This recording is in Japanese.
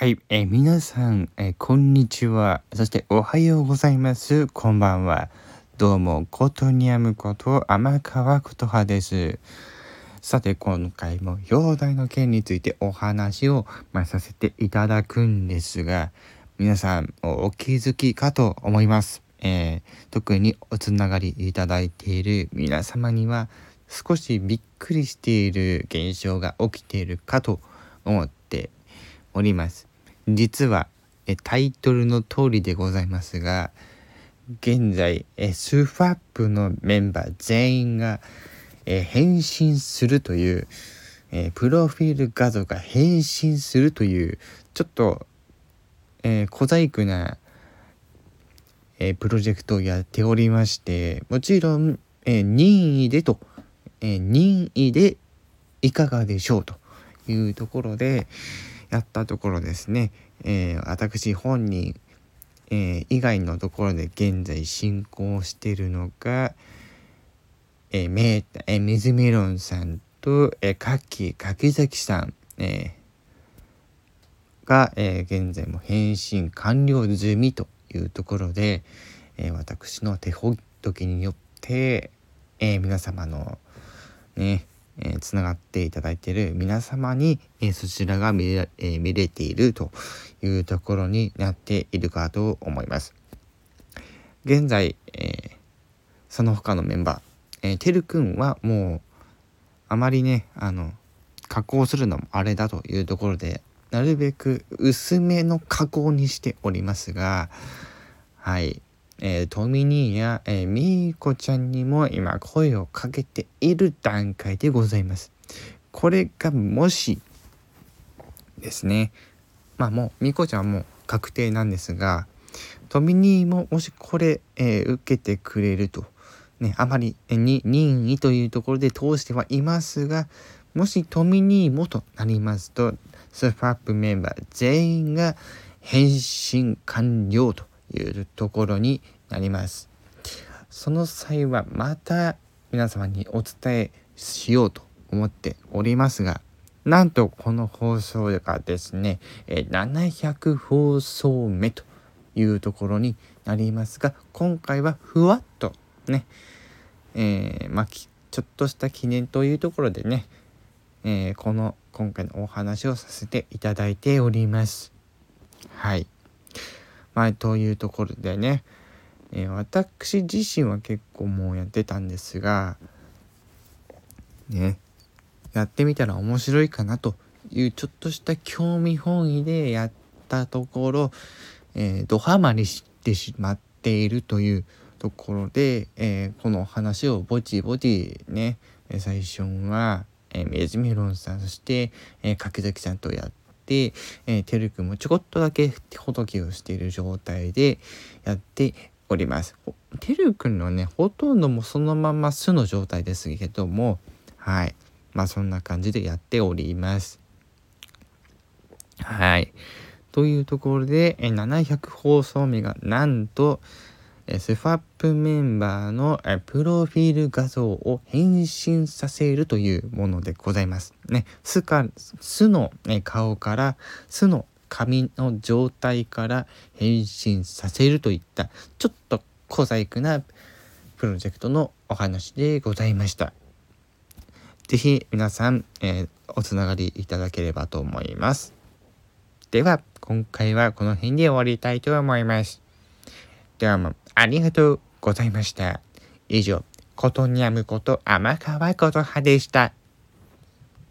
はい、えー、皆さん、えー、こんにちは。そしておはようございます。こんばんは。どうも、ことにゃむこと天川琴葉です。さて、今回も表題の件についてお話を、まあ、させていただくんですが、皆さんお気づきかと思います。えー、特におつながりいただいている皆様には少しびっくりしている現象が起きているかと思っております。実はえタイトルの通りでございますが現在えスファップのメンバー全員がえ変身するというえプロフィール画像が変身するというちょっと、え小細工な、えプロジェクトをやっておりましてもちろん、え任意でと、え任意でいかがでしょうというところで、やったところですね、えー、私本人、えー、以外のところで現在進行しているのが、えー、メータ、えー、水メロンさんと、えー、カッキー柿崎さん、えー、が、えー、現在も返信完了済みというところで、えー、私の手ほっときによって、えー、皆様のねえー、つながっていただいている皆様に、えー、そちらが見れ,、えー、見れているというところになっているかと思います。現在、えその他のメンバー、えてるくんはもうあまりねあの加工するのもあれだというところでなるべく薄めの加工にしておりますがはいえー、トミニーや、えー、ミーコちゃんにも今声をかけている段階でございます。これがもしですね、まあもうミーコちゃんはもう確定なんですが、トミニーももしこれ、えー、受けてくれると、ね、あまり、えに任意というところで通してはいますが、もしトミニーもとなりますと、スファップメンバー全員が返信完了というところになります。その際はまた皆様にお伝えしようと思っておりますが、なんとこの放送がですね、700放送目というところになりますが、今回はふわっとね、えー、まあ、ちょっとした記念というところでね、えー、この今回のお話をさせていただいております。はい。まあ、というところでね、えー、私自身は結構もうやってたんですが、ね、やってみたら面白いかなというちょっとした興味本位でやったところ、えー、ドハマりしてしまっているというところで、えー、この話をぼちぼちね、最初は、えー、メズメロンさん、そして、えー、柿崎さんとやって、えー、てるくんもちょこっとだけほどきをしている状態でやっております。てるくんのね、ほとんどもそのまま素の状態ですけども、はい。まあそんな感じでやっております。はい。というところで、700放送目がなんと、スファップメンバーのプロフィール画像を変身させるというものでございます。ね、巣か巣の、顔から巣の髪の状態から変身させるといったちょっと小細工なプロジェクトのお話でございました。是非皆さん、えー、おつながりいただければと思います。では今回はこの辺で終わりたいと思います。どうもありがとうございました。以上、ことにやむこと天川琴葉でした。